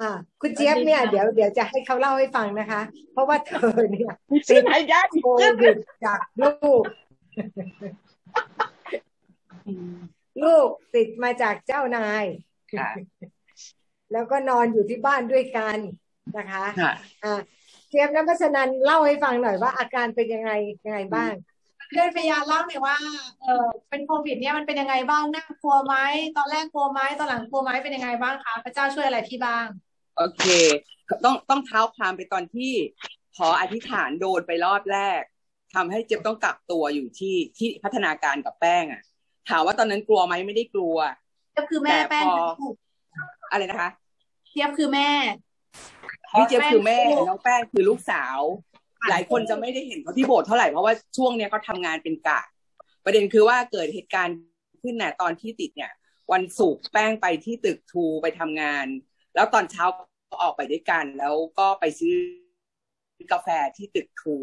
อ่าคุณเจี๊ยบเนี่ยเดี๋ยวเดี๋ยวจะให้เขาเล่าให้ฟังนะคะ เพราะว่าเธอเนี่ยติดโควิดจากลูก ลูกติดมาจากเจ้านายแล้วก็นอนอยู่ที่บ้านด้วยกันนะคะอ่าเจี๊ยบน้ำพัชนันเล่าให้ฟังหน่อยว่าอาการเป็นยังไงยังไงบ้างเพื่อนพยานเล่าหน่อยว่าเออเป็นโควิดเนี่ยมันเป็นยังไงบ้างน่ากลัวไหมตอนแรกกลัวไหมตอนหลังกลัวไหมเป็นยังไงบ้างคะพระเจ้าช่วยอะไรพี่บ้าง โอเค ต้องต้องเท้าความไปตอนที่ขออธิษฐานโดนไปรอบแรกทำให้เจ็บต้องกักตัวอยู่ที่ที่พัฒนาการกับแป้งอะ ถามว่าตอนนั้นกลัวไหมไม่ได้กลัว ก็คือแม่แป้งอะไรนะคะเทียบคือแม่พี่เจี๊ยบคือแม่น้องแป้งคือลูกสาว หลายคนจะไม่ได้เห็นเขาที่โบสถ์เท่าไหร่เพราะว่าช่วงเนี้ยเขาทางานเป็นกะ ประเด็นคือว่าเกิดเหตุการณ์ขึ้นน่ะตอนที่ติดเนี่ย วันศุกร์แป้งไปที่ตึกทูไปทำงาน แล้วตอนเช้า ออกไปด้วยกัน แล้วก็ไปซื้อกาแฟที่ตึกทู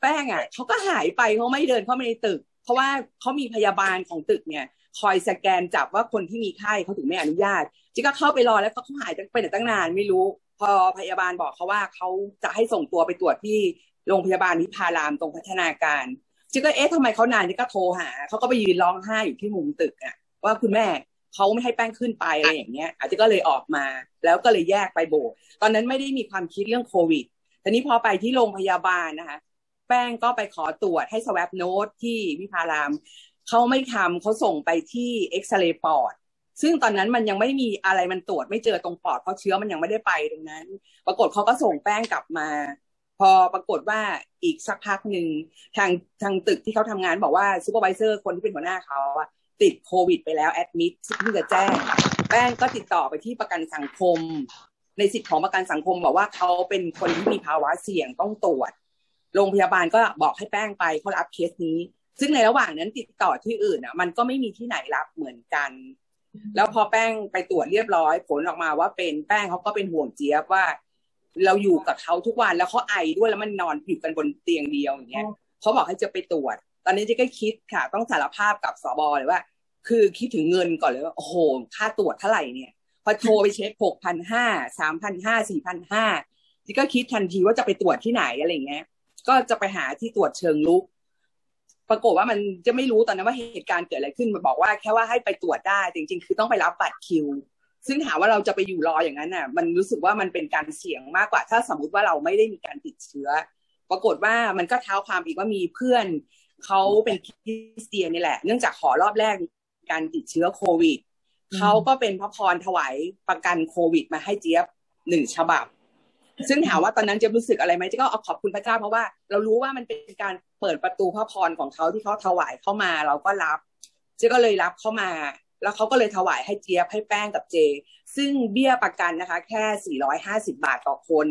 แป้งอะเขาก็หายไปเขาไม่เดินเข้ามาในตึก เพราะว่าเขามีพยาบาลของตึกเนี่ย คอยสแกนจับว่าคนที่มีไข้เขาถึงไม่อนุญาตจิก็เข้าไปรอแล้วเขาหายไปไหนตั้งนานไม่รู้ พอพยาบาลบอกเขาว่าเขาจะให้ส่งตัวไปตรวจที่โรงพยาบาลวิพารามตรงพัฒนาการจิก็เอ๊ะทำไมเขานานจิก็โทรหาเขาก็ไปยืนร้องไห้อยู่ที่มุมตึกอะว่าคุณแม่ เขาไม่ให้แป้งขึ้นไปอะไรอย่างเงี้ยอาจจะก็เลยออกมา แล้วก็เลยแยกไปโบสตอนนั้นไม่ได้มีความคิดเรื่องโควิดทีนี้พอไปที่โรงพยาบาลนะคะ แป้งก็ไปขอตรวจให้สวปโนตที่วิพารามเขาไม่ทำเขาส่งไปที่เอ็กซเรย์ปอดซึ่งตอนนั้นมันยังไม่มีอะไรมันตรวจไม่เจอตรงปอดเพราะเชื้อมันยังไม่ได้ไปตรงนั้น ปรากฏเขาก็ส่งแป้งกลับมา พอปรากฏว่าอีกสักพักหนึ่งทางทางตึกที่เขาทำงานบอกว่า supervisor คนที่เป็นหัวหน้าเขา ติดโควิด ไปแล้ว admit ซึ่งจะแจ้ง แป้งก็ติดต่อไปที่ประกันสังคม ในสิทธิของประกันสังคมบอกว่าเขาเป็นคนที่มีภาวะเสี่ยงต้องตรวจ โรงพยาบาลก็บอกให้แป้งไปเขารับเคสนี้ ซึ่งในระหว่างนั้นติดต่อที่อื่นอะ มันก็ไม่มีที่ไหนรับเหมือนกัน แล้วพอแป้งไปตรวจเรียบร้อย ผลออกมาว่าเป็นแป้งเขาก็เป็นห่วงเจี๊ยบว่า เราอยู่กับเขาทุกวันแล้วเขาไอด้วยแล้วมันนอนอยู่กันบนเตียงเดียวอย่างเงี้ยเขาบอกให้จะไปตรวจตอนนี้เจ๊ก็คิดค่ะ ต้องสารภาพกับสบเลยว่า คือคิดถึงเงินก่อนเลยว่าโอ้โหค่าตรวจเท่าไหร่เนี่ยพอโทรไปเช็คหกพันห้าสามพันห้าสี่พันห้าเจ๊ก็คิดทันทีว่าจะไปตรวจที่ไหนอะไรเงี้ย ก็จะไปหาที่ตรวจเชิงลุก ปรากฏว่ามันจะไม่รู้ตอนนั้นว่าเหตุการณ์เกิดอะไรขึ้นมาบอกว่าแค่ว่าให้ไปตรวจได้จริง ๆ คือต้องไปรับบัตรคิว ซึ่งถามว่าเราจะไปอยู่รออย่างนั้นน่ะ มันรู้สึกว่ามันเป็นการเสี่ยงมากกว่า ถ้าสมมุติว่าเราไม่ได้มีการติดเชื้อ ปรากฏว่ามันก็เท้าความอีกว่ามีเพื่อนเขาเป็นคริสเตียนนี่แหละ เนื่องจากขอรอบแรก การติดเชื้อโควิดเขาก็เป็นพระพรถวายประกันโควิด มาให้เจี๊ยบหนึ่งฉบับ ซึ่งถามว่าตอนนั้นจะรู้สึกอะไรไหมเจ๊ก็เอาขอบคุณพระเจ้าเพราะว่าเรารู้ว่ามันเป็นการเปิดประตูพระพรของเขาที่เขาถวายเข้ามาเราก็รับ เจ๊ก็เลยรับเข้ามา แล้วเขาก็เลยถวายให้เจี๊ยบให้แป้งกับเจ ซึ่งเบี้ยประกันนะคะ แค่ 450 บาทต่อคน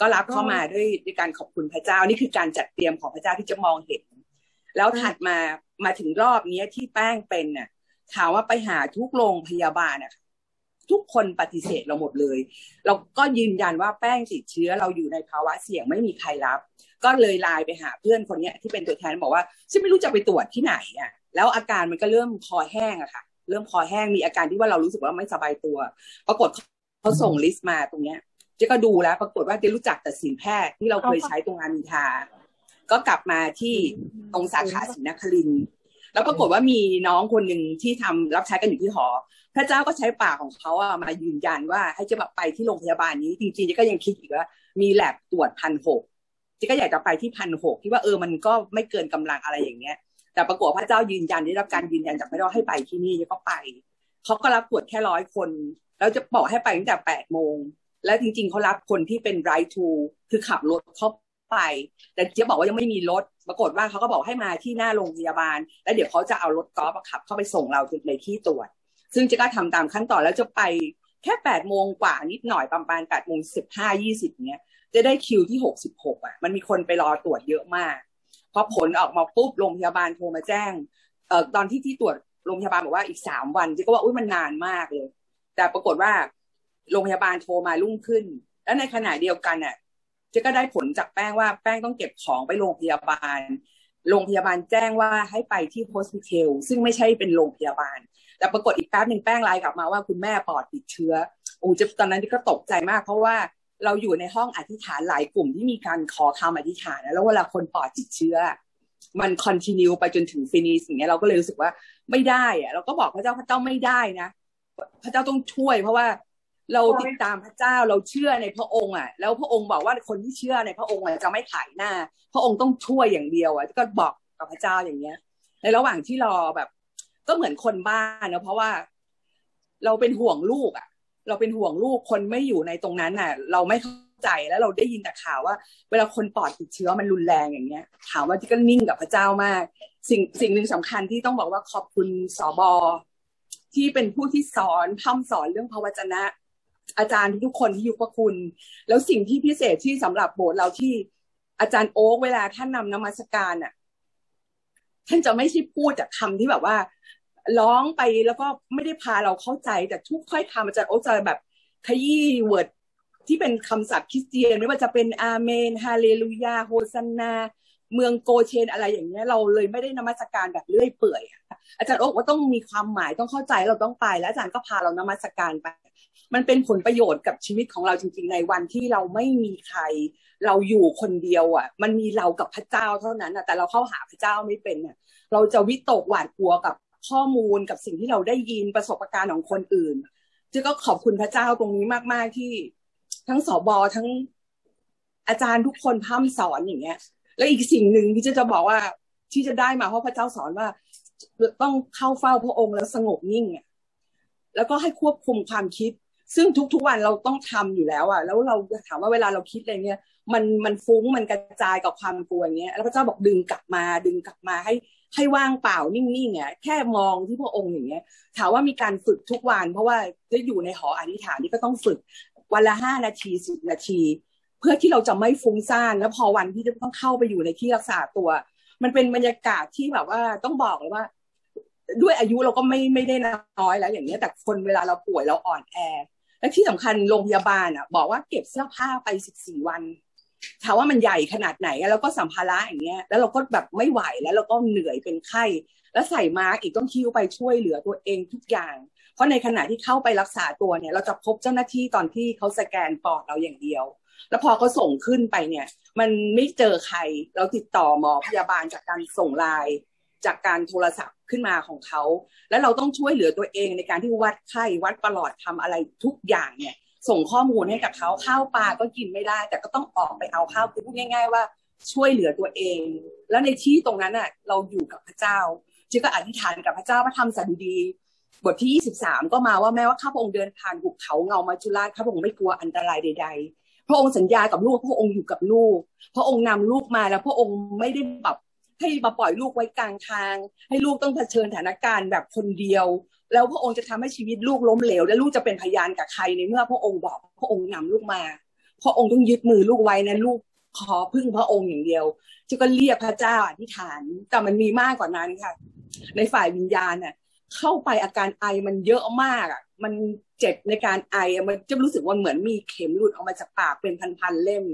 ก็รับเข้ามาด้วยด้วยการขอบคุณพระเจ้านี่คือการจัดเตรียมของพระเจ้าที่จะมองเห็น แล้วถัดมามาถึงรอบนี้ที่แป้งเป็นน่ะ ถามว่าไปหาทุกโรงพยาบาลน่ะทุกคนปฏิเสธเราหมดเลย เราก็ยืนยันว่าแป้งติดเชื้อเราอยู่ในภาวะเสี่ยงไม่มีใครรับ ก็เลยไลน์ไปหาเพื่อนคนเนี้ยที่เป็นตัวแทนบอกว่าฉันไม่รู้จะไปตรวจที่ไหนอะแล้วอาการมันก็เริ่มคอแห้งอะค่ะ เริ่มคอแห้งมีอาการที่ว่าเรารู้สึกว่าไม่สบายตัว ปรากฏเขาส่งลิสต์มาตรงเนี้ยเจ๊ก็ดูแล้ว ปรากฏว่าเจ๊รู้จักแต่สินแพทย์ที่เราเคยใช้ตรงงานมิทา ก็กลับมาที่ตรงสาขาศรีนคริน แล้วปรากฏว่ามีน้องคนหนึ่งที่ทำรับใช้กันอยู่ที่หอ พระเจ้าก็ใช้ปากของเขาอะมายืนยันว่าให้จะแบบไปที่โรงพยาบาลนี้ จริงๆก็ยังคิดอีกว่ามีแลบตรวจพันหกจีก็อยากจะไปที่พันหกที่ว่าเออมันก็ไม่เกินกำลังอะไรอย่างเงี้ย แต่ปรากฏพระเจ้ายืนยันได้รับการยืนยันจากพระเจ้าให้ไปที่นี่ก็ไปเขาก็รับตรวจแค่ร้อยคน แล้วจะบอกให้ไปตั้งแต่แปดโมงแล้วจริงๆเขารับคนที่เป็นไรทูคือขับรถเข้า ไป แต่เจี๊ยบบอกว่ายังไม่มีรถ ปรากฏว่าเขาก็บอกให้มาที่หน้าโรงพยาบาล แล้วเดี๋ยวเขาจะเอารถกอล์ฟขับ เข้าไปส่งเราในที่ตรวจ ซึ่งจะก็ทำตามขั้นตอนแล้วจะไปแค่แปดโมงกว่านิดหน่อยประมาณแปดโมงสิบห้ายี่สิบเนี้ยจะได้คิวที่หกสิบหกอะ มันมีคนไปรอตรวจเยอะมากพอผลออกมาปุ๊บโรงพยาบาลโทรมาแจ้งเอ่อตอนที่ที่ตรวจโรงพยาบาลบอกว่าอีกสามวันจะก็ว่าอุ้ยมันนานมากเลย แต่ปรากฏว่าโรงพยาบาลโทรมารุ่งขึ้น แล้วในขณะเดียวกันอะ จะก็ได้ผลจากแป้งว่าแป้งต้องเก็บของไปโรงพยาบาล โรงพยาบาลแจ้งว่าให้ไปที่ hospitel ซึ่งไม่ใช่เป็นโรงพยาบาล แต่ปรากฏอีกแป๊บหนึ่งแป้งไลน์กลับมาว่าคุณแม่ปอดติดเชื้อโอ้จะตอนนั้นก็ตกใจมาก เพราะว่าเราอยู่ในห้องอธิษฐานหลายกลุ่มที่มีการขอคำอธิษฐานแล้วเวลาคนปอดติดเชื้อ มัน continue ไปจนถึง finish อย่างเงี้ยเราก็เลยรู้สึกว่าไม่ได้อะเราก็บอกพระเจ้าพระเจ้าไม่ได้นะ พระเจ้าต้องช่วย เพราะว่า เราติดตามพระเจ้าเราเชื่อในพระองค์อะ แล้วพระองค์บอกว่าคนที่เชื่อในพระองค์จะไม่ขายหน้า พระองค์ต้องช่วยอย่างเดียวอะก็บอกกับพระเจ้าอย่างเงี้ย ในระหว่างที่รอแบบ ก็เหมือนคนบ้านนะเพราะว่า เราเป็นห่วงลูกอะ เราเป็นห่วงลูกคนไม่อยู่ในตรงนั้นอะ เราไม่เข้าใจแล้วเราได้ยินแต่ข่าวว่า เวลาคนปอดติดเชื้อมันรุนแรงอย่างเงี้ยถามว่าที่ก็นิ่งกับพระเจ้ามาก สิ่งสิ่งหนึ่งสำคัญที่ต้องบอกว่าขอบคุณสอบอที่เป็นผู้ที่สอนพ่ำสอนเรื่องพระวจนะ อาจารย์ทุกคนที่อยู่พระคุณ แล้วสิ่งที่พิเศษที่สำหรับโบสถ์เราที่อาจารย์โอ๊กเวลาท่านนำนมัสการอะท่านจะไม่ใช่พูดจากคาที่แบบว่า ร้องไปแล้วก็ไม่ได้พาเราเข้าใจแต่ทุกถ้อยคำอาจารย์โอ๊กจะแบบขยี้ word ที่เป็นคำศัพท์คริสเตียนไม่ว่าจะเป็นอาเมนฮาเลลูยาโฮซันนาเมืองโกเชนอะไรอย่างเงี้ยเราเลยไม่ได้นมัสการแบบเรื่อยเปื่อยอาจารย์โอ๊กว่าต้องมีความหมายต้องเข้าใจเราต้องไป แล้วอาจารย์ก็พาเรานมัสการไป มันเป็นผลประโยชน์กับชีวิตของเราจริง ๆ ในวันที่เราไม่มีใคร เราอยู่คนเดียวอะ มันมีเรากับพระเจ้าเท่านั้นอะแต่เราเข้าหาพระเจ้าไม่เป็นอะเราจะวิตกหวาดกลัวกับข้อมูลกับสิ่งที่เราได้ยินประสบการณ์ของคนอื่นจึงก็ขอบคุณพระเจ้าตรงนี้มากๆที่ทั้งสอบอทั้งอาจารย์ทุกคนพร่ำสอนอย่างเงี้ย แล้วอีกสิ่งหนึ่งที่จะจะบอกว่าที่จะได้มาเพราะพระเจ้าสอนว่าต้องเข้าเฝ้าพระองค์แล้วสงบนิ่งอะแล้วก็ให้ควบคุมความคิด ซึ่งทุกๆวันเราต้องทำอยู่แล้วอะแล้วเราถามว่าเวลาเราคิดอะไรเงี้ยมันมันฟุ้งมันกระจายกับความกลัวเงี้ยแล้วพระเจ้าบอกดึงกลับมาดึงกลับมาให้ให้ว่างเปล่านิ่งๆเนี่ยแค่มองที่พระองค์อย่างเงี้ยถามว่ามีการฝึกทุกวัน เพราะว่าจะอยู่ในหออธิษฐานนี่ก็ต้องฝึกวันละห้านาทีสิบนาที เพื่อที่เราจะไม่ฟุ้งซ่านแล้วพอวันที่จะต้องเข้าไปอยู่ในที่รักษาตัว มันเป็นบรรยากาศที่แบบว่าต้องบอกเลยว่า ด้วยอายุเราก็ไม่ไม่ได้น้อยแล้วอย่างเนี้ยแต่คนเวลาเราป่วยเราอ่อนแอ และที่สำคัญโรงพยาบาลอะ บอกว่าเก็บเสื้อผ้าไปสิบสี่วันถามว่ามันใหญ่ขนาดไหนแล้วก็สัมภาระอย่างเงี้ย แล้วเราก็แบบไม่ไหวแล้วเราก็เหนื่อยเป็นไข้ แล้วใส่มาร์กอีกต้องคิ้วไปช่วยเหลือตัวเองทุกอย่าง เพราะในขณะที่เข้าไปรักษาตัวเนี่ย เราจะพบเจ้าหน้าที่ตอนที่เขาสแกนปอดเราอย่างเดียว แล้วพอเขาส่งขึ้นไปเนี่ย มันไม่เจอใครเราติดต่อหมอพยาบาลจากการส่งไลน์ จากการโทรศัพท์ขึ้นมาของเขา แล้วเราต้องช่วยเหลือตัวเองในการที่วัดไข้วัดประหลอดทำอะไรทุกอย่างเนี่ย ส่งข้อมูลให้กับเขาข้าวปลาก็กินไม่ได้ แต่ก็ต้องออกไปเอาข้าวคือพูดง่าย ๆ ว่าช่วยเหลือตัวเอง แล้วในที่ตรงนั้นน่ะเราอยู่กับพระเจ้าจึงก็อธิษฐานกับพระเจ้าพระธรรมสันดี บทที่ 23 ก็มาว่าแม้ว่าข้าพระองค์เดินผ่านหุบเขาเงามาจุฬาข้าพระองค์ไม่กลัวอันตรายใด ๆ พระองค์สัญญากับลูกพระองค์อยู่กับลูก พระองค์นำลูกมาแล้วพระองค์ไม่ได้แบบ ให้มาปล่อยลูกไว้กลางทาง ให้ลูกต้องเผชิญสถานการณ์แบบคนเดียว แล้วพระองค์จะทำให้ชีวิตลูกล้มเหลว และลูกจะเป็นพยานกับใครในเมื่อพระองค์บอกพระองค์นำลูกมา พระองค์ต้องยึดมือลูกไว้นะลูกขอพึ่งพระองค์อย่างเดียวจะก็เรียกพระเจ้าอธิษฐาน แต่มันมีมากกว่านั้นค่ะ ในฝ่ายวิญญาณน่ะเข้าไปอาการไอมันเยอะมากอะ มัน เจ็บในการไอมันจะรู้สึกว่าเหมือนมีเข็มหลุดออกมาจากปากเป็นพันๆเล่ม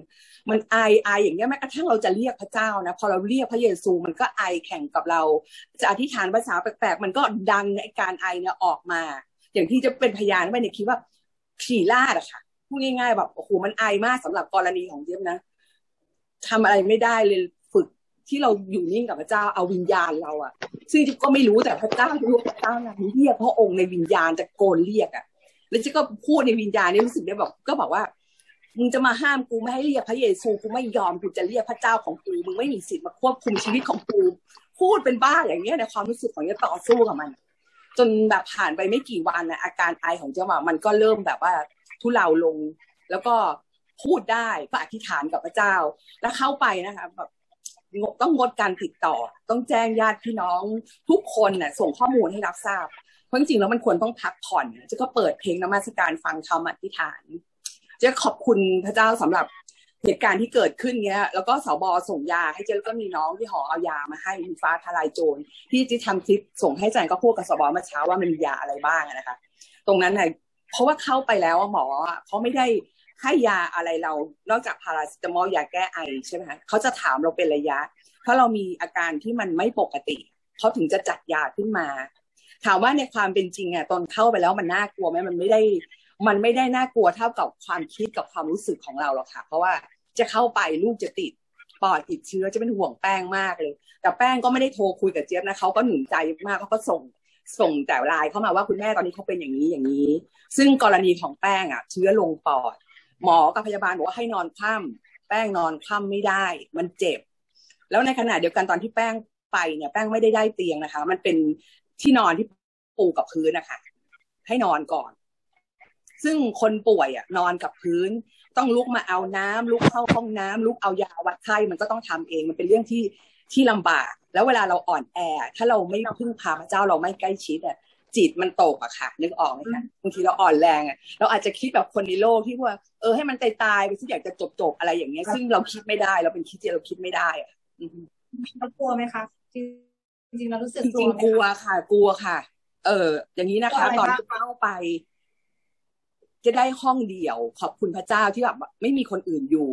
มันไอไออย่างเงี้ยแม้กระทั่งเราจะเรียกพระเจ้านะ พอเราเรียกพระเยซูมันก็ไอแข่งกับเรา จะอธิษฐานภาษาแปลกๆ มันก็ดันในการไอเนี่ยออกมา อย่างที่จะเป็นพยานไปในคิดว่าขี่ลาดอะค่ะพูดง่ายๆแบบโอ้โหมันไอมากสำหรับกรณีของเจี๊ยบนะทำอะไรไม่ได้เลยฝึกที่เราอยู่นิ่งกับพระเจ้าเอาวิญญาณเราอะซึ่งก็ไม่รู้แต่พระเจ้ารู้พระเจ้านะเรียกพระองค์ในวิญญาณจะโกนเรียกอะ แล้วเจ๊ก็พูดในวิญญาณนี่รู้สึกได้แบอกก็บอกว่ามึงจะมาห้ามกูไม่ให้เรียกพระเยซูกูไม่ยอมกูจะเรียกพระเจ้าของกูมึงไม่มีสิทธิ์มาควบคุมชีวิตของกูพูดเป็นบ้าอย่างเงี้ยในความรู้สึกของจะต่อสู้กับมัน จนแบบผ่านไปไม่กี่วันนะอาการไอของเจ้าว่ามันก็เริ่มแบบว่าทุเลาลง แล้วก็พูดได้ก็อธิษฐานกับพระเจ้า แล้วเข้าไปนะคะแบบต้องงดการติดต่อ ต้องแจ้งญาติพี่น้องทุกคนน่ะส่งข้อมูลให้รับทราบ ราะจริงๆแล้วมันควรต้องพักผ่อนจะก็เปิดเพลงนมัสการฟังคำอธิษฐานจะขอบคุณพระเจ้าสำหรับเหตุการณ์ที่เกิดขึ้นเนี้ย แล้วก็สบส่งยาให้เจแล้วก็มีน้องที่หอเอายามาให้มีฟ้าทลายโจรที่จะทำคลิปส่งให้แจงก็พูดกับสบเมื่อเช้าว่ามันมียาอะไรบ้างนะคะ ตรงนั้นเนี่ยเพราะว่าเข้าไปแล้วหมอเขาไม่ได้ให้ยาอะไรเรา นอกจากพาราซิตามอลยาแก้ไอใช่ไหมคะเขาจะถามเราเป็นระยะ ถ้าเรามีอาการที่มันไม่ปกติเขาถึงจะจัดยาขึ้นมา ถามว่าในความเป็นจริงอะตอนเข้าไปแล้วมันน่ากลัวไหมมันไม่ได้ มันไม่ได้น่ากลัวเท่ากับความคิดกับความรู้สึกของเราหรอกค่ะ เพราะว่าจะเข้าไปลูกจะติดปอดติดเชื้อจะเป็นห่วงแป้งมากเลย แต่แป้งก็ไม่ได้โทรคุยกับเจี๊ยบนะเขาก็หนุนใจมากเขาก็ส่งส่งแต่ไลน์เข้ามาว่าคุณแม่ตอนนี้เขาเป็นอย่างนี้อย่างนี้ ซึ่งกรณีของแป้งอะ เชื้อลงปอด หมอกับพยาบาลบอกว่าให้นอนคว่ำแป้งนอนคว่ำไม่ได้ มันเจ็บ แล้วในขณะเดียวกันตอนที่แป้งไปเนี่ยแป้งไม่ได้ได้เตียงนะคะ มันเป็น ที่นอนที่ปูกับพื้นนะคะให้นอนก่อน ซึ่งคนป่วยอะ นอนกับพื้น ต้องลุกมาเอาน้ำลุกเข้าห้องน้ำลุกเอายาวัดไข้มันก็ต้องทำเอง มันเป็นเรื่องที่ที่ลำบาก แล้วเวลาเราอ่อนแอ ถ้าเราไม่พึ่งพาพระเจ้าเราไม่ใกล้ชิดอะจิตมันตกอะค่ะ นึกออกไหมคะบางทีเราอ่อนแรงอะเราอาจจะคิดแบบคนในโลกที่ว่า เออให้มันตายตายไปที่อยากจะจบจบอะไรอย่างเงี้ย ซึ่งเราคิดไม่ได้ เราเป็นคิดที่เราคิดไม่ได้อะเรากลัวไหมคะ จริงๆเรารู้สึกจริงกลัวค่ะ กลัวค่ะ เออ อย่างนี้นะคะ ตอนที่เข้าไป จะได้ห้องเดียว ขอบคุณพระเจ้าที่แบบไม่มีคนอื่นอยู่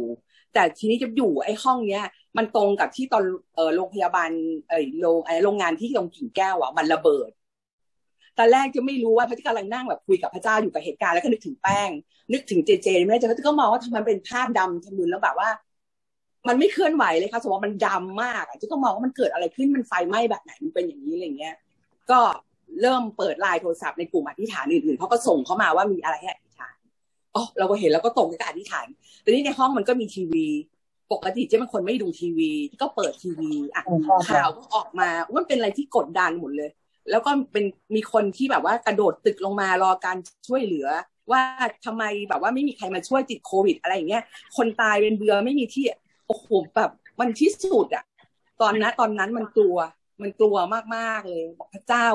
แต่ทีนี้จะอยู่ไอ้ห้องเนี้ย มันตรงกับที่ตอนเออโรงพยาบาลเออโรงไอโรงงานที่ตรงกิ่งแก้วอะมันระเบิดตอนแรกจะไม่รู้ว่าพระเจ้ากำลังนั่งแบบคุยกับพระเจ้าอยู่กับเหตุการณ์แล้วก็นึกถึงแป้ง นึกถึงเจเจไม่ได้เจก็มองว่าทำไมเป็นภาพดำทะมึนแล้วแบบว่า มันไม่เคลื่อนไหวเลยค่ะสมมติว่ามันดำมากอะก็มองว่ามันเกิดอะไรขึ้นมันไฟไหม้แบบไหนมันเป็นอย่างนี้อะไรเงี้ย ก็เริ่มเปิดไลน์โทรศัพท์ในกลุ่มอธิษฐานอื่นๆเขาก็ส่งเข้ามาว่ามีอะไรให้อธิษฐานอ๋อเราก็เห็นแล้วก็ตรงกับอธิษฐานแต่นี้ในห้องมันก็มีทีวี ปกติเจ๊เป็นคนไม่ดูทีวี ก็เปิดทีวีอะข่าวก็ออกมามันเป็นอะไรที่กดดันหมดเลย แล้วก็เป็นมีคนที่แบบว่ากระโดดตึกลงมารอการช่วยเหลือว่าทำไมแบบว่าไม่มีใครมาช่วยติดโควิดอะไรอย่างเงี้ย คนตายเป็นเบือไม่มีที่ โอ้โหแบบมันที่สุดอะตอนนั้นตอนนั้นมันกลัว มันกลัวมากๆเลยบอกพระเจ้า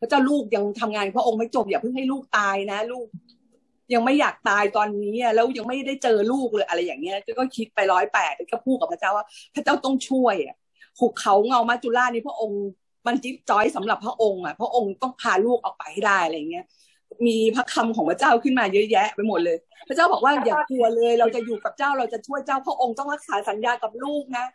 พระเจ้าลูกยังทำงานพระองค์ไม่จบอย่าเพิ่งให้ลูกตายนะ ลูก ยังไม่อยากตายตอนนี้แล้วยังไม่ได้เจอลูกเลยอะไรอย่างเงี้ยก็คิดไปร้อยแปดก็พูดกับพระเจ้าว่า พระเจ้าต้องช่วยอะหุบเขาเงามาจุฬานี่พระองค์มันจิ๊บจอยสำหรับพระองค์อะพระองค์ต้องพาลูกออกไปให้ได้อะไรเงี้ย มีพระคำของพระเจ้าขึ้นมาเยอะแยะไปหมดเลย พระเจ้าบอกว่าอย่ากลัวเลย เราจะอยู่กับเจ้าเราจะช่วยเจ้าพระองค์ต้องรักษาสัญญากับลูกนะ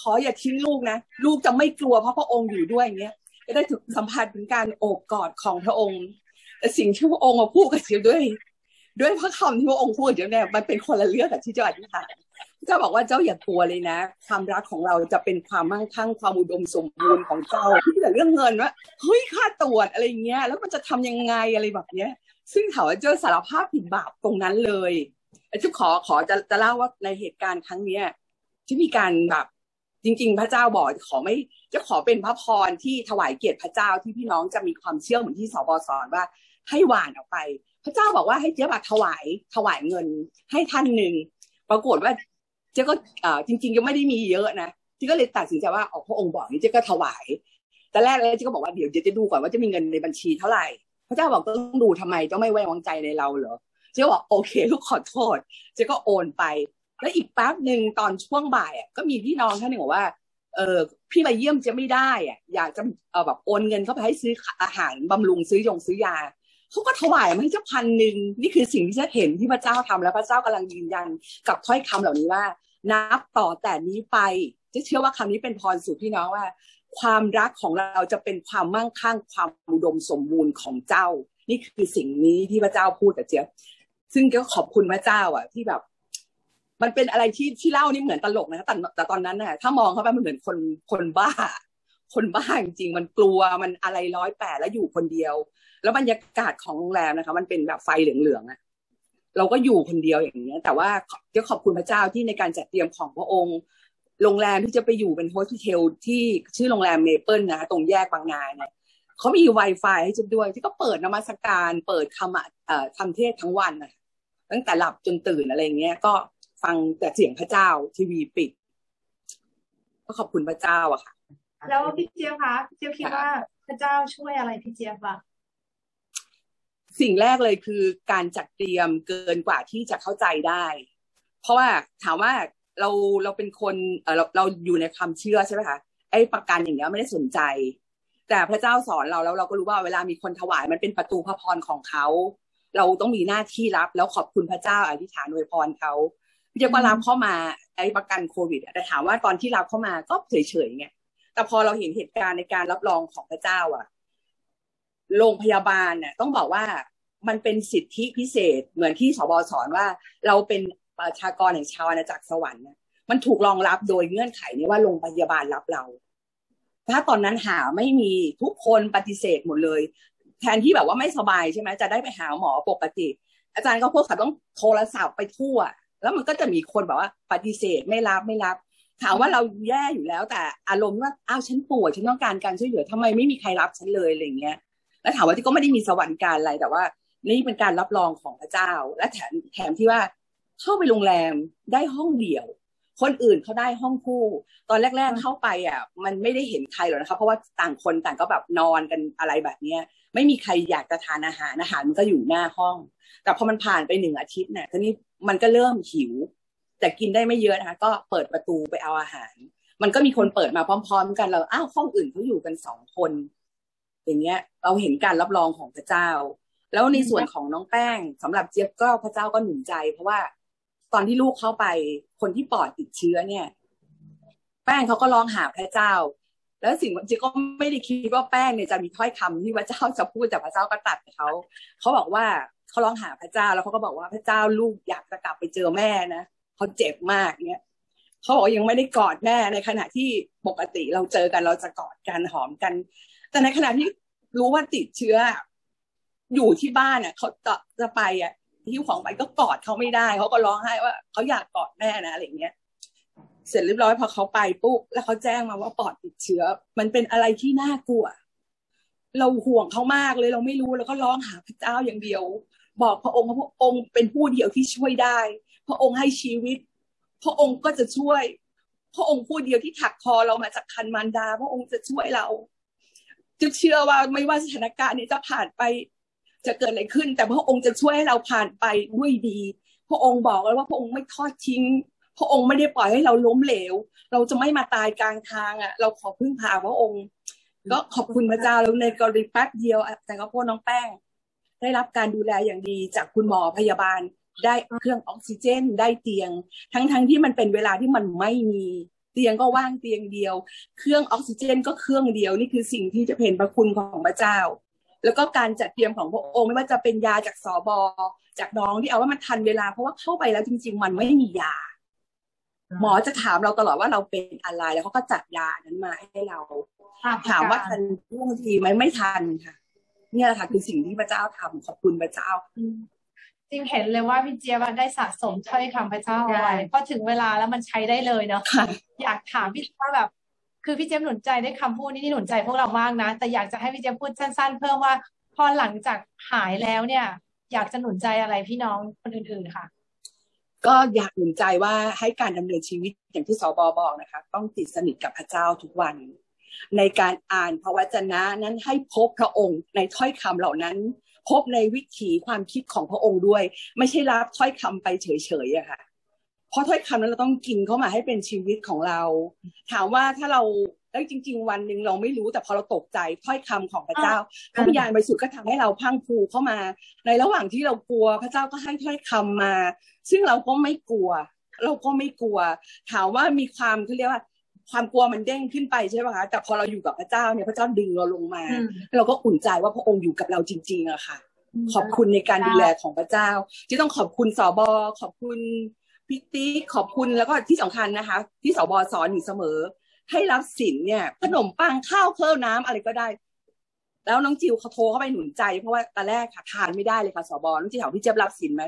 ขออย่าทิ้งลูกนะลูกจะไม่กลัวเพราะพระองค์อยู่ด้วยเงี้ยจะได้ถึงสัมผัสถึงการโอบกอดของพระองค์แต่สิ่งที่พระองค์มาพูดกับเจียวด้วย ด้วยพระคำที่พระองค์พูดเดี๋ยวเนี่ยมันเป็นคนละเรื่องกับที่เจ้าอธิษฐาน เจ้าบอกว่าเจ้าอย่ากลัวเลยนะ ความรักของเราจะเป็นความมั่งคั่งความอุดมสมบูรณ์ของเจ้าที่แต่เรื่องเงินว่าเฮ้ยค่าตรวจอะไรเงี้ย แล้วมันจะทำยังไงอะไรแบบเนี้ย ซึ่งถามว่าเจ้าสารภาพผิดบาปตรงนั้นเลยจุขอขอจะจะเล่าว่าในเหตุการณ์ครั้งเนี้ยที่มีการแบบจริง ๆ พระเจ้าบอกขอไม่จะขอเป็นพระพรที่ถวายเกียรติพระเจ้าที่พี่น้องจะมีความเชื่อเหมือนที่สบสอนว่าให้หวานออกไป พระเจ้าบอกว่าให้เจ้าบัถวายถวายเงินให้ท่านหนึ่งปรากฏว่า เจ๊ก็อจริง ๆ ยังไม่ได้มีเยอะนะเจ๊ก็เลยตัดสินใจว่าออกพระองค์บอกนี้เจ๊ก็ถวายแต่แรกเลยเจ๊ก็บอกว่าเดี๋ยวเจ๊จะดูก่อนว่าจะมีเงินในบัญชีเท่าไหร่พระเจ้าบอกต้องดูทำไมต้องไม่ไว้วางใจในเราเหรอเจ๊บอกโอเคลูกขอโทษเจ๊ก็โอนไป แล้วอีกแป๊บหนึ่งตอนช่วงบ่ายอะก็มีพี่น้องท่านหนึ่งบอกว่าเออพี่มาเยี่ยมจะไม่ได้อะอยากจะเออแบบโอนเงินเข้าไปให้ซื้ออาหารบำรุงซื้อยงซื้อยา เขาก็ถวายมาให้เจ้าพันหนึ่งนี่คือสิ่งที่ฉันเห็นที่พระเจ้าทำแล้วพระเจ้ากำลังยืนยันกับถ้อยคำเหล่านี้ว่า นับต่อแต่นี้ไปจะเชื่อว่าคำนี้เป็นพรสู่พี่น้องว่า ความรักของเราจะเป็นความมั่งคั่งความอุดมสมบูรณ์ของเจ้า นี่คือสิ่งนี้ที่พระเจ้าพูดกับเจี๊ยบซึ่งก็ขอบคุณพระเจ้า อะ ที่แบบ มันเป็นอะไรที่ที่เล่านี่เหมือนตลกนะแต่แต่ตอนนั้นน่ะถ้ามองเข้าไปมันเหมือนคนคนบ้า คนบ้าจริงๆมันกลัวมันอะไรร้อยแปดแล้วอยู่คนเดียว แล้วบรรยากาศของโรงแรมนะคะ มันเป็นแบบไฟเหลืองๆอะเราก็อยู่คนเดียวอย่างนี้ย แต่ว่าจะขอบคุณพระเจ้าที่ในการจัดเตรียมของพระองค์ โรงแรมที่จะไปอยู่เป็นโฮสเทลที่ชื่อโรงแรมเมเปิลนะคะตรงแยกบางนาเนี่ยเขามี Wi-Fi ให้ฉันด้วย ที่ก็เปิดนมัสการ เปิดคำเอ่อคำเทศทั้งวันนะตั้งแต่หลับจนตื่นอะไรเงี้ย ก็ฟังแต่เสียงพระเจ้าทีวีปิด ก็ขอบคุณพระเจ้าอะค่ะ แล้วพี่เจี๊ยบคะพี่เจี๊ยบคิดว่าพระเจ้าช่วยอะไรพี่เจี๊ยบบ้าง สิ่งแรกเลยคือการจัดเตรียมเกินกว่าที่จะเข้าใจได้ เพราะว่าถามว่าเราเราเป็นคนเออเราเราอยู่ในความเชื่อใช่ไหมคะไอ้ประกันอย่างเงี้ยไม่ได้สนใจ แต่พระเจ้าสอนเราแล้วเราก็รู้ว่าเวลามีคนถวายมันเป็นประตูพระพรของเขาเราต้องมีหน้าที่รับ แล้วขอบคุณพระเจ้าอธิษฐานอวยพรเขาพี่เจ้ารับเข้ามาไอ้ประกันโควิดแต่ถามว่าตอนที่รับเข้ามาก็เฉยๆไงแต่พอเราเห็นเหตุการณ์ในการรับรองของพระเจ้าอะ โรงพยาบาลเนี่ยต้องบอกว่ามันเป็นสิทธิพิเศษเหมือนที่สบสอนว่า เราเป็นประชากรแห่งชาวอาณาจักรสวรรค์มันถูกรองรับโดยเงื่อนไขนี้ว่าโรงพยาบาลรับเรา ถ้าตอนนั้นหาไม่มีทุกคนปฏิเสธหมดเลย แทนที่แบบว่าไม่สบายใช่ไหมจะได้ไปหาหมอปกติ อาจารย์ก็พวกเขาต้องโทรศัพท์ไปทั่ว แล้วมันก็จะมีคนแบบว่าปฏิเสธไม่รับไม่รับ ถามว่าเราแย่อยู่แล้วแต่อารมณ์ว่าอ้าวฉันป่วยฉันต้องการการช่วยเหลือทำไมไม่มีใครรับฉันเลยอะไรเงี้ย แล้วถามว่าที่ก็ไม่ได้มีสวรรค์การอะไรแต่ว่า นี่เป็นการรับรองของพระเจ้า และแถมแถมที่ว่าเข้าไปโรงแรมได้ห้องเดี่ยว คนอื่นเขาได้ห้องคู่ ตอนแรก ๆเข้าไปอะ มันไม่ได้เห็นใครหรอกนะคะเพราะว่าต่างคนต่างก็แบบนอนกันอะไรแบบเนี้ยไม่มีใครอยากจะทานอาหารอาหารมันก็อยู่หน้าห้อง แต่พอมันผ่านไปหนึ่งอาทิตย์เนี่ยทีนี้มันก็เริ่มหิว แต่กินได้ไม่เยอะนะคะก็เปิดประตูไปเอาอาหาร มันก็มีคนเปิดมาพร้อม ๆ กันเราอ้าวห้องอื่นเขาอยู่กันสองคน อย่างเงี้ย เราเห็นการรับรองของพระเจ้า แล้วในส่วนของน้องแป้งสำหรับเจี๊ยบก็พระเจ้าก็หนุนใจ เพราะว่าตอนที่ลูกเข้าไปคนที่ปอดติดเชื้อเนี่ย แป้งเขาก็ร้องหาพระเจ้า แล้วสิ่งจริงก็ไม่ได้คิดว่าแป้งเนี่ยจะมีถ้อยคำที่พระเจ้าจะพูดแต่พระเจ้าก็ตัดเขาเขาบอกว่าเขาร้องหาพระเจ้าแล้วเขาก็บอกว่าพระเจ้าลูกอยากจะกลับไปเจอแม่นะเขาเจ็บมากเนี่ยเขาบอกยังไม่ได้กอดแม่ในขณะที่ปกติเราเจอกันเราจะกอดกันหอมกัน แต่ในขณะที่รู้ว่าติดเชื้อ อยู่ที่บ้านอะเขาจะจะไปอะที่ของไปก็กอดเขาไม่ได้เขาก็ร้องไห้ว่าเขาอยากกอดแม่นะอะไรเงี้ยเสร็จเรียบร้อยพอเขาไปปุ๊บแล้วเขาแจ้งมาว่าปอดติดเชื้อ มันเป็นอะไรที่น่ากลัว เราห่วงเขามากเลยเราไม่รู้แล้วก็ร้องหาพระเจ้าอย่างเดียว บอกพระองค์พระองค์เป็นผู้เดียวที่ช่วยได้ พระองค์ให้ชีวิต พระองค์ก็จะช่วย พระองค์ผู้เดียวที่ถักคอเรามาจากคันมารดา พระองค์จะช่วยเรา จะเชื่อว่าไม่ว่าสถานการณ์นี้จะผ่านไป จะเกิดอะไรขึ้น แต่พระองค์จะช่วยให้เราผ่านไปด้วยดี พระองค์บอกเลยว่าพระองค์ไม่ทอดทิ้ง พระองค์ไม่ได้ปล่อยให้เราล้มเหลว เราจะไม่มาตายกลางทางอะ เราขอพึ่งพาพระองค์ ก็ขอบคุณพระเจ้าแล้วในกรณีแป๊บเดียวแต่ก็พ่อน้องแป้ง ได้รับการดูแลอย่างดีจากคุณหมอพยาบาลได้เครื่องออกซิเจนได้เตียง ทั้งๆทที่มันเป็นเวลาที่มันไม่มี เตียงก็ว่างเตียงเดียว เครื่องออกซิเจนก็เครื่องเดียวนี่คือสิ่งที่จะเป็นพระคุณของพระเจ้า แล้วก็การจัดเตรียมของพระองค์ไม่ว่าจะเป็นยาจากสอบอจากน้องที่เอาว่ามันทันเวลาเพราะว่าเข้าไปแล้วจริง ๆ มันไม่มียา หมอจะถามเราตลอดว่าเราเป็นอะไรแล้วเขาก็จัดยานั้นมาให้เราถามว่าทันท่วงทีไหมไม่ทันค่ะ เนี่ยแหละค่ะคือสิ่งที่พระเจ้าทำขอบคุณพระเจ้า จริงเห็นเลยว่าพี่เจี๊ยบได้สะสมถ้อยคำพระเจ้าเอาไว้พอถึงเวลาแล้วมันใช้ได้เลยเนาะอยากถามพี่ว่าแบบ คือพี่เจมหนุนใจได้คำพูดนี้ที่หนุนใจพวกเรามากนะ แต่อยากจะให้พี่เจมพูดสั้น ๆ เพิ่มว่าพอหลังจากหายแล้วเนี่ย อยากจะหนุนใจอะไรพี่น้องคนอื่นๆค่ะ ก็อยากหนุนใจว่าให้การดำเนินชีวิตอย่างที่สบบอกนะคะ ต้องติดสนิทกับพระเจ้าทุกวันในการอ่านพระวจนะนั้นให้พบพระองค์ในถ้อยคำเหล่านั้น พบในวิถีความคิดของพระองค์ด้วย ไม่ใช่รับถ้อยคำไปเฉยๆอะค่ะเพราะถ้อยคำนั้นเราต้องกินเข้ามาให้เป็นชีวิตของเรา ถามว่าถ้าเราแล้วจริง ๆ วันหนึ่งเราไม่รู้แต่พอเราตกใจถ้อยคำของพระเจ้าพระวิญญาณบริสุทธิ์ก็ทำให้เราพังผูเข้ามา ในระหว่างที่เรากลัวพระเจ้าก็ให้ถ้อยคำมา ซึ่งเราก็ไม่กลัว เราก็ไม่กลัว ถามว่ามีความเขาเรียกว่า ความกลัวมันเด้งขึ้นไปใช่ไหมคะแต่พอเราอยู่กับพระเจ้าเนี่ยพระเจ้าดึงเราลงมา เราก็อุ่นใจว่าพระองค์อยู่กับเราจริงๆอะค่ะ ขอบคุณในการดูแลของพระเจ้า ที่ต้องขอบคุณสอบอขอบคุณพิตีขอบคุณแล้วก็ที่สำคัญนะคะ ที่สบสอนอยู่เสมอ ให้รับสินเนี่ย ขนมปังข้าวเพิ่มน้ำอะไรก็ได้ แล้วน้องจิวเขาโทรเข้าไปหนุนใจเพราะว่าตอนแรกค่ะทานไม่ได้เลยค่ะสบน้องจิวถามพี่เจี๊ยบรับสินไหม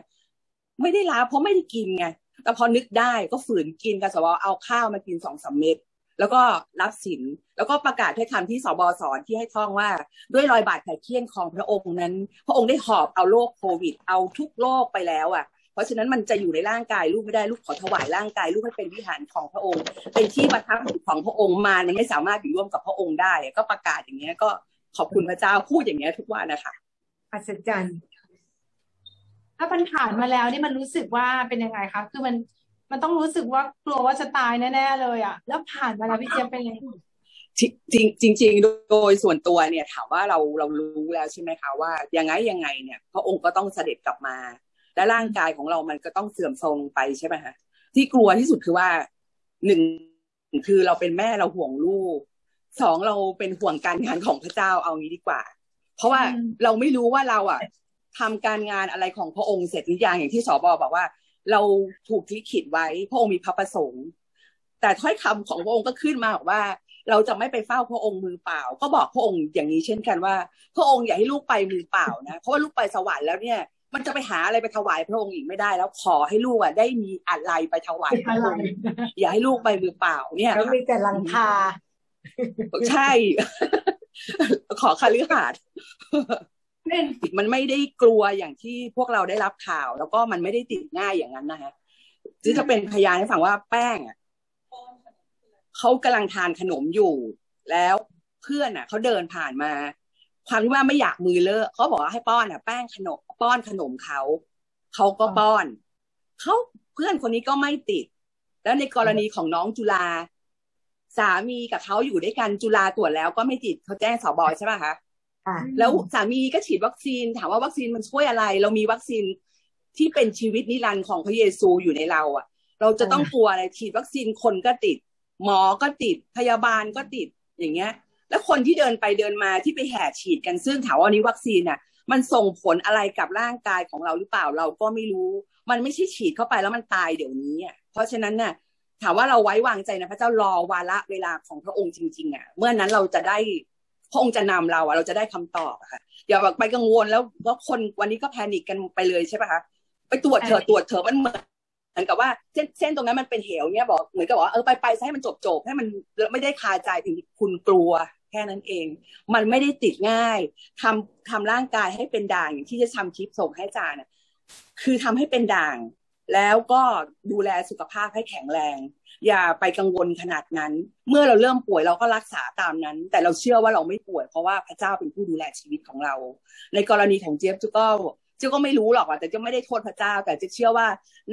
ไม่ได้รับเพราะไม่ได้กินไง แต่พอนึกได้ก็ฝืนกินกับสบเอาข้าวมากินสองสามเม็ดแล้วก็รับสินแล้วก็ประกาศให้คำที่สบสอนที่ให้ท่องว่า ด้วยรอยบาดแผลเคี้ยนของพระองค์นั้น พระองค์ได้หอบเอาโรคโควิด เอาทุกโรคไปแล้วอะ เพราะฉะนั้นมันจะอยู่ในร่างกายลูกไม่ได้ลูกขอถวายร่างกายลูกให้เป็นวิหารของพระองค์ เป็นที่ประทับของพระองค์มามันไม่สามารถอยู่ร่วมกับพระองค์ได้ ก็ประกาศอย่างเงี้ยก็ขอบคุณพระเจ้าพูดอย่างเงี้ยทุกวันนะคะอัศจรรย์ ถ้ามันผ่านมาแล้วนี่มันรู้สึกว่าเป็นยังไงคะคือมันมันต้องรู้สึกว่ากลัวว่าจะตายแน่ๆเลยอะแล้วผ่านมาแล้วพี่เจี๊ยบเป็นยังไงจริงจริงโดยส่วนตัวเนี่ยถามว่าเราเรารู้แล้วใช่ไหมคะว่ายังไงยังไงเนี่ยพระองค์ก็ต้องเสด็จกลับมา และร่างกายของเรามันก็ต้องเสื่อมทรงไปใช่ไหมฮะที่กลัวที่สุดคือว่าหนึ่งคือเราเป็นแม่เราห่วงลูกสองเราเป็นห่วงการงานของพระเจ้าเอางี้ดีกว่า เพราะว่าเราไม่รู้ว่าเราอะ ทำการงานอะไรของพระองค์เสร็จหรือยังอย่างที่สอบอบอกว่า เราถูกที่ขิดไว้พระองค์มีพระประสงค์ แต่ถ้อยคำของพระองค์ก็ขึ้นมาบอกว่า เราจะไม่ไปเฝ้าพระองค์มือเปล่า ก็บอกพระองค์อย่างนี้เช่นกันว่า พระองค์อย่าให้ลูกไปมือเปล่านะเพราะว่าลูกไปสวรรค์แล้วเนี่ย มันจะไปหาอะไรไปถวายพระองค์อีกไม่ได้ แล้วขอให้ลูกอะได้มีอะไรไปถวายพระองค์อย่าให้ลูกไปมือเปล่า เนี่ยแล้วมีแต่ลังคาใช่ ขอคาลือหาด มันไม่ได้กลัวอย่างที่พวกเราได้รับข่าว แล้วก็มันไม่ได้ติดง่ายอย่างนั้นนะฮะที่จะเป็นพยานให้ฟังว่าแป้งอะเขากำลังทานขนมอยู่ แล้วเพื่อนอะเขาเดินผ่านมา ความที่ว่าไม่อยากมือเลอะเขาบอกว่าให้ป้อนอะ แป้งขนมป้อนขนมเขาเขาก็ป้อนเขาเพื่อนคนนี้ก็ไม่ติด แล้วในกรณีของน้องจุฬาสามีกับเขาอยู่ด้วยกันจุฬาตรวจแล้วก็ไม่ติดเขาแจ้งสอบอใช่ไหมคะ แล้วสามีก็ฉีดวัคซีน ถามว่าวัคซีนมันช่วยอะไร เรามีวัคซีนที่เป็นชีวิตนิรันดร์ของพระเยซูอยู่ในเราอะ เราจะต้องกลัวอะไรฉีดวัคซีนคนก็ติด หมอก็ติดพยาบาลก็ติดอย่างเงี้ย แล้วคนที่เดินไปเดินมาที่ไปแห่ฉีดกันซึ่งถามว่านี้วัคซีนอะ มันส่งผลอะไรกับร่างกายของเราหรือเปล่าเราก็ไม่รู้ มันไม่ใช่ฉีดเข้าไปแล้วมันตายเดี๋ยวนี้อะเพราะฉะนั้นน่ะถามว่าเราไว้วางใจนะพระเจ้ารอวาระเวลาของพระองค์จริง ๆอะเมื่อนั้นเราจะได้ พระองค์จะนำเราอะเราจะได้คำตอบค่ะอย่าแบบไปกังวลแล้วว่าคนวันนี้ก็แพนิคกันไปเลยใช่ปะคะไปตรวจเถอะตรวจเถอะมันเหมือนเหมือนกับว่าเส้นเส้นตรงนั้นมันเป็นเหวเนี่ยบอกเหมือนกับว่าเออไปไปให้มันจบจบให้มันไม่ได้คาใจถึงคุณกลัวแค่นั้นเอง มันไม่ได้ติดง่ายทำทำร่างกายให้เป็นด่างอย่างที่จะทำคลิปส่งให้จาน่ะคือทำให้เป็นด่าง แล้วก็ดูแลสุขภาพให้แข็งแรง อย่าไปกังวลขนาดนั้น เมื่อเราเริ่มป่วยเราก็รักษาตามนั้น แต่เราเชื่อว่าเราไม่ป่วย เพราะว่าพระเจ้าเป็นผู้ดูแลชีวิตของเรา ในกรณีของเจี๊ยบจุก็เจ๊ก็ไม่รู้หรอกแต่เจ๊ไม่ได้โทษพระเจ้า แต่เจ๊เชื่อว่า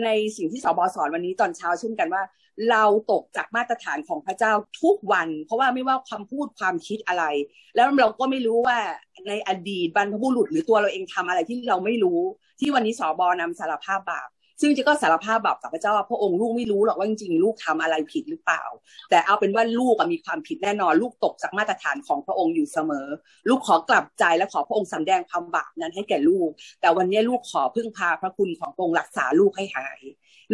ในสิ่งที่สบสอนวันนี้ตอนเช้าเช่นกันว่า เราตกจากมาตรฐานของพระเจ้าทุกวัน เพราะว่าไม่ว่าความพูดความคิดอะไร แล้วเราก็ไม่รู้ว่าในอดีตบรรพบุรุษหรือตัวเราเองทำอะไรที่เราไม่รู้ ที่วันนี้สบอนำสารภาพบาป ซึ่งเจ๊ก็สารภาพแบบกับพระเจ้าว่าพระองค์ลูกไม่รู้หรอกว่าจริงๆลูกทำอะไรผิดหรือเปล่า แต่เอาเป็นว่าลูกมีความผิดแน่นอน ลูกตกจากมาตรฐานของพระองค์อยู่เสมอ ลูกขอกลับใจและขอพระองค์สำแดงความบาปนั้นให้แก่ลูก แต่วันนี้ลูกขอพึ่งพาพระคุณของพระองค์รักษาลูกให้หาย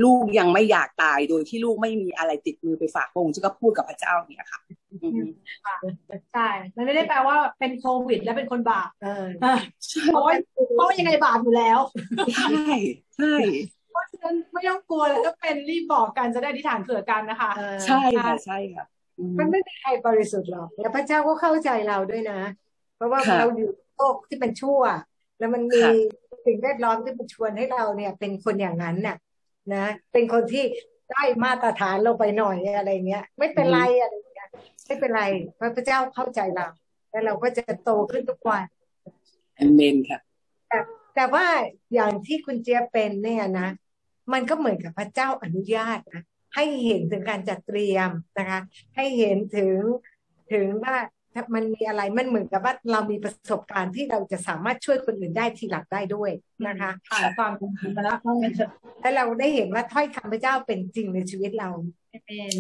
ลูกยังไม่อยากตายโดยที่ลูกไม่มีอะไรติดมือไปฝากพระองค์จะก็พูดกับพระเจ้าเนี่ยค่ะใช่มันไม่ได้แปลว่าเป็นโควิด แล้วเป็นคนบาปเพราะว่าเพราะยังไงบาปอยู่แล้วใช่ใช่ราะฉะ นั้นไม่ต้องกลัวเลยถ้าเป็นรีบบอกกันจะได้อธิษฐานเผื่อกันนะคะใช่ค่ะใช่ค่ะมันไม่มีใครบริสุทธิ์หรอกแล้วพระเจ้าก็เข้าใจเราด้วยนะ เพราะว่าเราอยู่โลกที่เป็นชั่ว แล้วมันมีสิ่งแวดล้อมที่มันชวนให้เราเนี่ย เป็นคนอย่างนั้นน่ะ นะเป็นคนที่ได้มาตรฐานลงไปหน่อยอะไรเงี้ย ไม่เป็นไรอะไรเงี้ยไม่เป็นไรเพราะพระเจ้าเข้าใจเราแล้วเราก็จะโตขึ้นทุกวันอเมนค่ะแต่แต่ว่าอย่างที่คุณเจี๊ยบเป็นเนี่ยนะ มันก็เหมือนกับพระเจ้าอนุญาตนะให้เห็นถึงการจัดเตรียมนะคะ ให้เห็นถึงถึงว่ามันมีอะไรมันเหมือนกับว่าเรามีประสบการณ์ที่เราจะสามารถช่วยคนอื่นได้ทีหลังได้ด้วยนะคะผ่านความมาแล้วแล้วเราได้เห็นว่าถ้อยคำพระเจ้าเป็นจริงในชีวิตเรา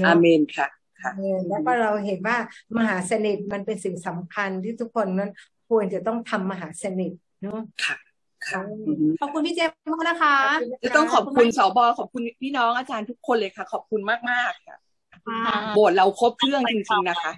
อาเมนค่ะค่ะแล้วก็เราเห็นว่ามหาสนิทมันเป็นสิ่งสำคัญที่ทุกคนนั้นควรจะต้องทำมหาสนิทเนาะ ค่ะขอบคุณพี่เจมส์นะคะ จะต้องขอบคุณสบขอบคุณพี่น้องอาจารย์ทุกคนเลยค่ะ ขอบคุณมากมากค่ะโบสถ์เราครบเครื่องจริงๆนะคะ